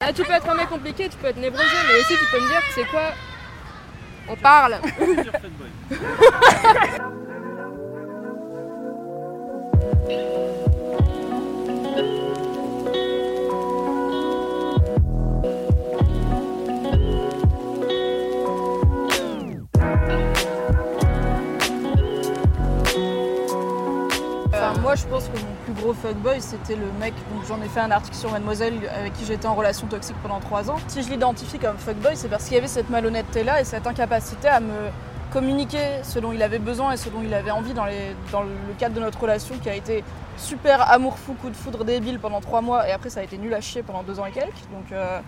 Ah, tu peux être un mec compliqué, tu peux être névrosé, mais aussi tu peux me dire, c'est quoi On parle. gros fuckboy, c'était le mec. Donc, j'en ai fait un article sur Mademoiselle avec qui j'étais en relation toxique pendant trois ans. Si je l'identifie comme fuckboy, c'est parce qu'il y avait cette malhonnêteté-là et cette incapacité à me communiquer ce dont il avait besoin et ce dont il avait envie dans, le cadre de notre relation qui a été super amour fou, coup de foudre débile pendant trois mois et après ça a été nul à chier pendant deux ans et quelques. Euh,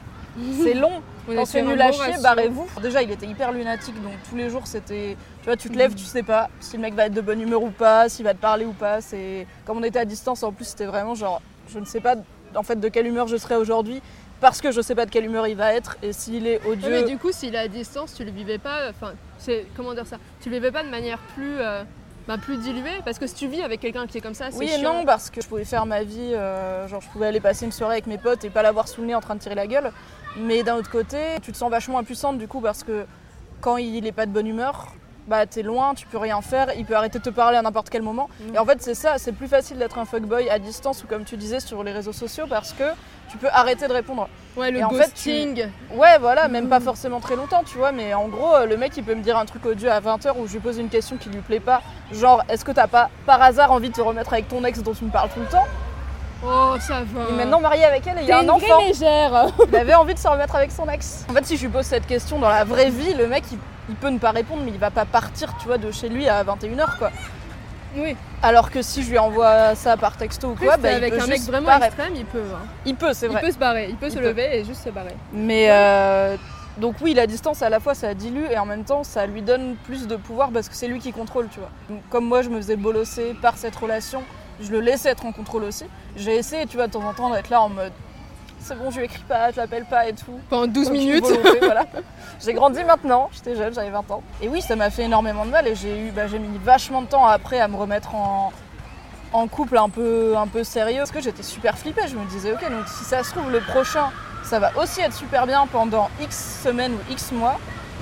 c'est long. On Quand est c'est nul à chier, barrez-vous. Déjà, il était hyper lunatique, donc tous les jours, c'était. Tu vois, tu te lèves, tu sais pas si le mec va être de bonne humeur ou pas, s'il va te parler ou pas. C'est Comme on était à distance, en plus, c'était vraiment genre, je ne sais pas en fait de quelle humeur je serai aujourd'hui, parce que je sais pas de quelle humeur il va être, et s'il est Ouais, odieux. mais du coup, s'il est à distance, tu le vivais pas. Enfin, c'est comment dire ça Tu le vivais pas de manière plus, euh, bah, plus diluée Parce que si tu vis avec quelqu'un qui est comme ça, c'est Oui et chiant. non, parce que je pouvais faire ma vie, euh, genre je pouvais aller passer une soirée avec mes potes et pas l'avoir sous le nez en train de tirer la gueule. Mais d'un autre côté, tu te sens vachement impuissante du coup parce que quand il est pas de bonne humeur, bah t'es loin, tu peux rien faire, il peut arrêter de te parler à n'importe quel moment. Mm. Et en fait c'est ça, c'est plus facile d'être un fuckboy à distance ou comme tu disais sur les réseaux sociaux parce que tu peux arrêter de répondre. Ouais, le Et en fait, tu- ghosting. Ouais voilà, même pas forcément très longtemps tu vois, mais en gros le mec il peut me dire un truc odieux à 20h où je lui pose une question qui lui plaît pas, genre est-ce que t'as pas par hasard envie de te remettre avec ton ex dont tu me parles tout le temps? Oh, ça va. il est maintenant marié avec elle et il y a un enfant. légère. Il avait envie de se remettre avec son ex. En fait, si je lui pose cette question dans la vraie vie, le mec, il, il peut ne pas répondre, mais il va pas partir, tu vois, de chez lui à 21h, quoi. Oui. Alors que si je lui envoie ça par texto ou quoi, bah, il avec peut un mec juste vraiment pas répondre. extrême, il peut. hein. Il peut, c'est Il vrai. peut se barrer. Il peut Il se peut. lever et juste se barrer. Mais euh, donc oui, la distance, à la fois, ça dilue et en même temps, ça lui donne plus de pouvoir parce que c'est lui qui contrôle, tu vois. Donc, comme moi, je me faisais bolosser par cette relation, je le laissais être en contrôle aussi. J'ai essayé, tu vois, de temps en temps, d'être là en mode c'est bon, je lui écris pas, je l'appelle pas et tout. Pendant 12 Aucune minutes. volonté, voilà. J'ai grandi maintenant, j'étais jeune, j'avais 20 ans. Et oui, ça m'a fait énormément de mal et j'ai eu, bah, j'ai mis vachement de temps après à me remettre en, en couple un peu, un peu sérieux. Parce que j'étais super flippée, je me disais, ok, donc si ça se trouve, le prochain, ça va aussi être super bien pendant X semaines ou X mois.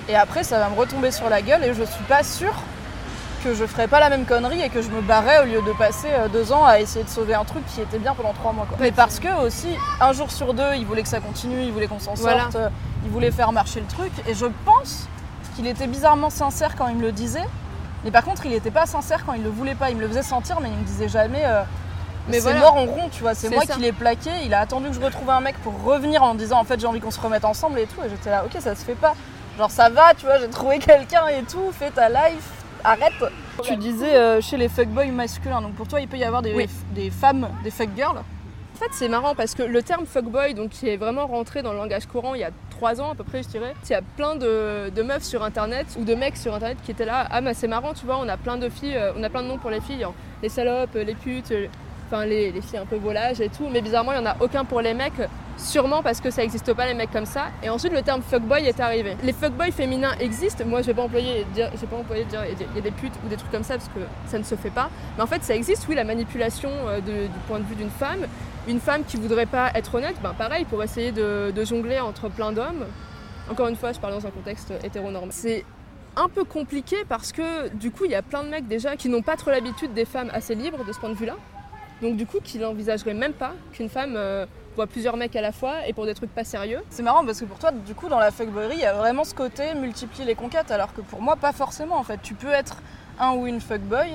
Et après, ça va me retomber sur la gueule et je suis pas sûre que je ferais pas la même connerie et que je me barrais au lieu de passer euh, deux ans à essayer de sauver un truc qui était bien pendant trois mois. Quoi. Mais parce que aussi, un jour sur deux, il voulait que ça continue, il voulait qu'on s'en sorte, euh, il voulait faire marcher le truc. Et je pense qu'il était bizarrement sincère quand il me le disait. Mais par contre, il était pas sincère quand il le voulait pas. Il me le faisait sentir, mais il me disait jamais. euh, Mais c'est voilà. mort en rond, tu vois. C'est C'est moi ça. qui l'ai plaqué. Il a attendu que je retrouve un mec pour revenir en disant en fait j'ai envie qu'on se remette ensemble et tout. Et j'étais là, ok, ça se fait pas. Genre ça va, tu vois, j'ai trouvé quelqu'un et tout. Fais ta life, arrête. Tu disais euh, chez les fuckboys masculins. Donc pour toi, il peut y avoir des, Oui. des femmes, des fuckgirls? En fait, c'est marrant parce que le terme fuckboy, donc qui est vraiment rentré dans le langage courant il y a trois ans à peu près, je dirais. Il y a plein de, de meufs sur internet ou de mecs sur internet qui étaient là. Ah, mais c'est marrant, tu vois, on a plein de filles, euh, on a plein de noms pour les filles, les salopes, les putes, euh, enfin les, les filles un peu volages et tout. Mais bizarrement, il n'y en a aucun pour les mecs, sûrement parce que ça n'existe pas les mecs comme ça. Et ensuite, le terme fuckboy est arrivé. Les fuckboys féminins existent. Moi, je vais pas employer, dire, je vais pas employer dire il y a des putes ou des trucs comme ça parce que ça ne se fait pas. Mais en fait, ça existe, oui, la manipulation euh, du point de vue d'une femme. Une femme qui voudrait pas être honnête, ben pareil, pour essayer de, jongler entre plein d'hommes. Encore une fois, je parle dans un contexte hétéronormé. C'est un peu compliqué parce que du coup, il y a plein de mecs déjà qui n'ont pas trop l'habitude des femmes assez libres de ce point de vue-là. Donc du coup, qui n'envisageraient même pas qu'une femme euh, voit plusieurs mecs à la fois et pour des trucs pas sérieux. C'est marrant parce que pour toi, du coup, dans la fuckboyerie, il y a vraiment ce côté multiplier les conquêtes, alors que pour moi, pas forcément. En fait, tu peux être un ou une fuckboy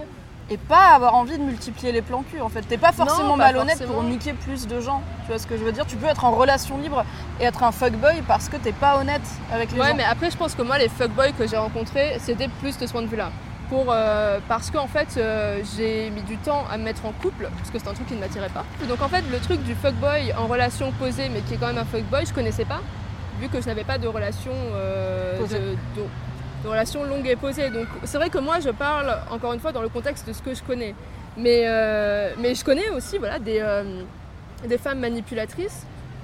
et pas avoir envie de multiplier les plans cul. En fait, t'es pas forcément pas malhonnête forcément. pour niquer plus de gens. Tu vois ce que je veux dire? Tu peux être en relation libre et être un fuckboy parce que t'es pas honnête avec les Ouais, gens. mais après, je pense que moi, les fuckboys que j'ai rencontrés, c'était plus de ce point de vue-là. Pour, euh, parce qu'en fait euh, j'ai mis du temps à me mettre en couple, parce que c'est un truc qui ne m'attirait pas. Donc en fait le truc du fuckboy en relation posée, mais qui est quand même un fuckboy, je connaissais pas, vu que je n'avais pas de relation, euh, de, de- de relation longue et posée. Donc c'est vrai que moi je parle encore une fois dans le contexte de ce que je connais. Mais, mais je connais aussi voilà, des, des femmes manipulatrices,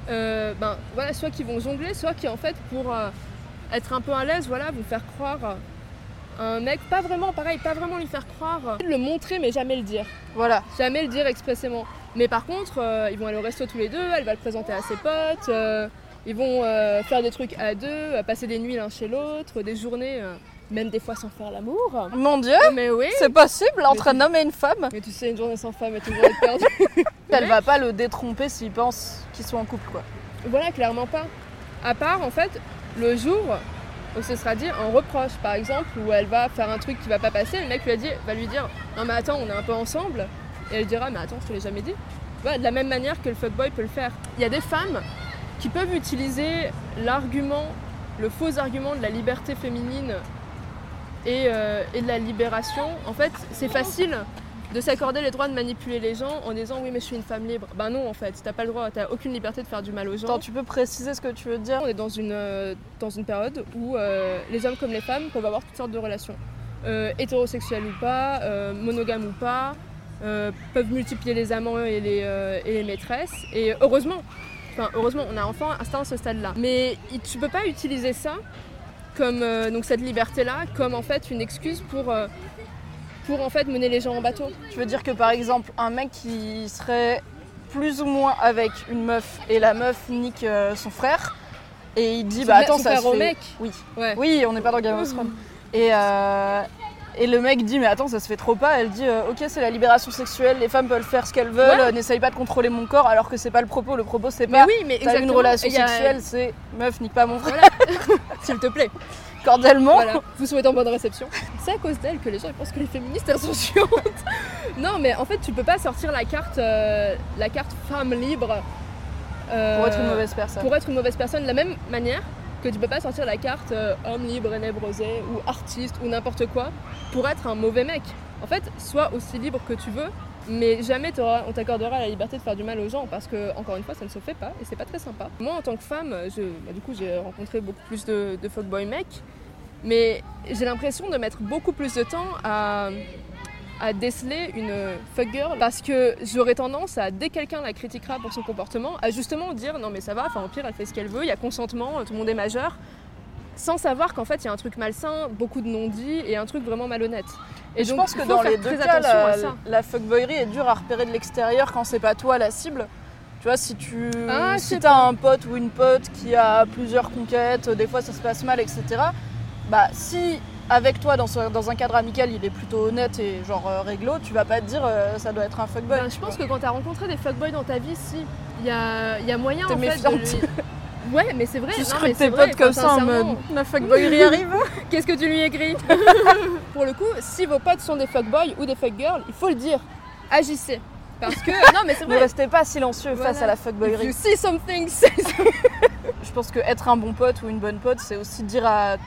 ben, voilà, soit qui vont jongler, soit qui en fait pour être un peu à l'aise, voilà, vont faire croire un mec, pas vraiment pareil, pas vraiment lui faire croire, le montrer mais jamais le dire, Voilà. jamais le dire expressément. Mais par contre, euh, ils vont aller au resto tous les deux, elle va le présenter à ses potes, euh, ils vont euh, faire des trucs à deux, passer des nuits l'un chez l'autre, des journées, même des fois sans faire l'amour. Mon dieu, Mais oui, c'est possible entre un homme et une femme? mais tu sais, une journée sans femme est une journée perdue. Elle va pas le détromper s'il pense qu'ils sont en couple, quoi. Voilà, clairement pas. À part, en fait, le jour où ce sera dit un reproche, par exemple, où elle va faire un truc qui va pas passer, le mec lui dit, va lui dire Non, mais attends, on est un peu ensemble. Et elle dira Mais attends, je te l'ai jamais dit. Voilà, de la même manière que le fuckboy peut le faire. Il y a des femmes qui peuvent utiliser l'argument, le faux argument de la liberté féminine et, euh, et de la libération. En fait, c'est facile de s'accorder les droits de manipuler les gens en disant oui mais je suis une femme libre. Ben non en fait, t'as pas le droit, t'as aucune liberté de faire du mal aux gens. Attends, tu peux préciser ce que tu veux dire? On est dans une, euh, dans une période où euh, les hommes comme les femmes peuvent avoir toutes sortes de relations. Euh, hétérosexuelles ou pas, monogames ou pas, peuvent multiplier les amants et les, et les maîtresses. Et heureusement, enfin heureusement, on a enfin atteint ce stade-là. Mais tu peux pas utiliser ça comme donc cette liberté-là comme en fait une excuse pour pour en fait mener les gens en bateau. Tu veux dire que par exemple, un mec qui serait plus ou moins avec une meuf et la meuf nique euh, son frère et il dit Son bah attends son ça frère se au fait... mec. Oui. Ouais. Oui, on n'est pas dans Game of Thrones. Et, euh, et le mec dit mais attends ça se fait trop pas. Elle dit euh, ok c'est la libération sexuelle, les femmes peuvent faire ce qu'elles veulent, Ouais. n'essaye pas de contrôler mon corps alors que c'est pas le propos. Le propos c'est Mais pas oui, mais t'as une exactement. relation a- sexuelle, c'est meuf nique pas mon frère Voilà. S'il te plaît. cordialement. Voilà, vous souhaitez en bonne réception. C'est à cause d'elle que les gens pensent que les féministes elles sont chiantes. non, mais en fait, tu peux pas sortir la carte, euh, la carte femme libre euh, Pour être une mauvaise personne. pour être une mauvaise personne de la même manière que tu peux pas sortir la carte euh, homme libre et nébrosé ou artiste ou n'importe quoi pour être un mauvais mec. En fait, sois aussi libre que tu veux, mais jamais on t'accordera la liberté de faire du mal aux gens parce que, encore une fois, ça ne se fait pas et c'est pas très sympa. Moi, en tant que femme, je, bah, du coup, j'ai rencontré beaucoup plus de, de fuckboy mecs, mais j'ai l'impression de mettre beaucoup plus de temps à, à déceler une fuck girl parce que j'aurais tendance à, dès que quelqu'un la critiquera pour son comportement, à justement dire non mais ça va, enfin au pire elle fait ce qu'elle veut, il y a consentement, tout le monde est majeur, sans savoir qu'en fait il y a un truc malsain, beaucoup de non-dits et un truc vraiment malhonnête. Et je donc, pense que dans les deux cas, la, la fuckboyerie est dure à repérer de l'extérieur quand c'est pas toi la cible. Tu vois, si tu Ah, si pas. un pote ou une pote qui a plusieurs conquêtes, des fois ça se passe mal, etc. Bah si avec toi dans, ce- dans un cadre amical il est plutôt honnête et genre euh, réglo, tu vas pas te dire euh, ça doit être un fuckboy. Ben, je pense que quand tu as rencontré des fuckboys dans ta vie, si, il y a, il y a moyen en fait méfiante. de lui... Ouais, mais c'est vrai. tu non, scrutes tes potes comme ça en mode la fuckboyerie arrive. Qu'est-ce que tu lui écris Pour le coup, si vos potes sont des fuckboys ou des fuckgirls, il faut le dire. Agissez. Parce que. Non, mais c'est Ne vrai. restez pas silencieux face à la If fuckboyerie. you see something, say something. Je pense que être un bon pote ou une bonne pote, c'est aussi dire à,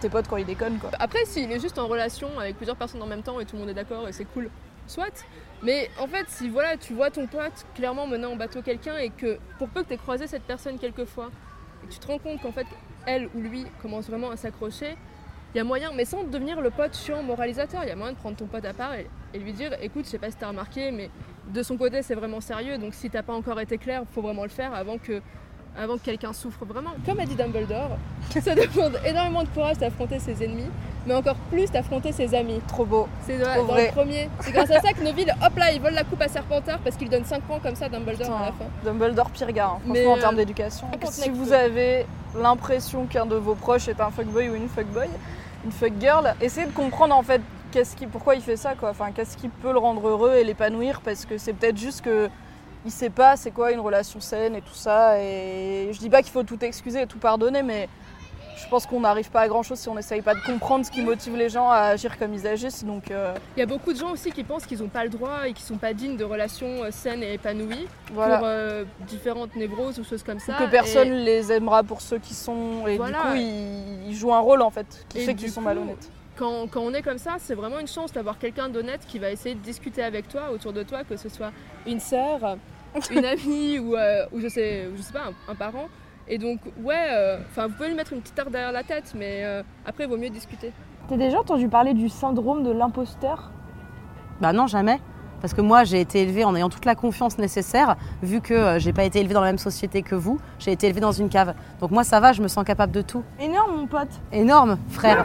tes potes quand ils déconnent quoi. Après, s'il est juste en relation avec plusieurs personnes en même temps et tout le monde est d'accord et c'est cool, soit. Mais en fait, si voilà, tu vois ton pote clairement mener en bateau quelqu'un et que pour peu que tu aies croisé cette personne quelques fois et que tu te rends compte qu'en fait, elle ou lui commence vraiment à s'accrocher, il y a moyen, mais sans devenir le pote chiant moralisateur, il y a moyen de prendre ton pote à part et, et lui dire écoute, je sais pas si t'as remarqué, mais de son côté, c'est vraiment sérieux, donc si t'as pas encore été clair, faut vraiment le faire avant que, avant que quelqu'un souffre vraiment. Comme a dit Dumbledore, ça demande énormément de courage d'affronter ses ennemis, mais encore plus d'affronter ses amis. Trop beau. C'est dans, Trop dans vrai. le premier. C'est grâce à ça que Neville, hop là, il vole la coupe à Serpentard parce qu'il donne 5 points comme ça à Dumbledore à la fin. Dumbledore pire gars, hein, franchement Mais, en euh, termes d'éducation. n'importe Si vous avez l'impression qu'un de vos proches est un fuckboy ou une fuckboy, une fuckgirl, essayez de comprendre en fait qu'est-ce qui, pourquoi il fait ça quoi. Enfin, qu'est-ce qui peut le rendre heureux et l'épanouir parce que c'est peut-être juste que il sait pas c'est quoi une relation saine et tout ça. Et je dis pas qu'il faut tout excuser et tout pardonner, mais je pense qu'on n'arrive pas à grand chose si on n'essaye pas de comprendre ce qui motive les gens à agir comme ils agissent. Donc euh, Il y a beaucoup de gens aussi qui pensent qu'ils n'ont pas le droit et qui sont pas dignes de relations euh, saines et épanouies voilà. pour euh, différentes névroses ou choses comme ça. que personne Et les aimera pour ceux qui sont et Voilà. du coup ils, ils jouent un rôle en fait qui Et fait qu'ils sont malhonnêtes. Quand, quand on est comme ça, c'est vraiment une chance d'avoir quelqu'un d'honnête qui va essayer de discuter avec toi autour de toi, que ce soit une sœur, une amie ou, euh, ou je sais, je sais pas, un, un parent. Et donc, ouais, euh, enfin, vous pouvez lui mettre une petite heure derrière la tête, mais euh, après, il vaut mieux discuter. T'as déjà entendu parler du syndrome de l'imposteur? Bah non, jamais. Parce que moi, j'ai été élevée en ayant toute la confiance nécessaire, vu que euh, j'ai pas été élevée dans la même société que vous, j'ai été élevée dans une cave. Donc moi, ça va, je me sens capable de tout. Énorme, mon pote. Énorme, frère.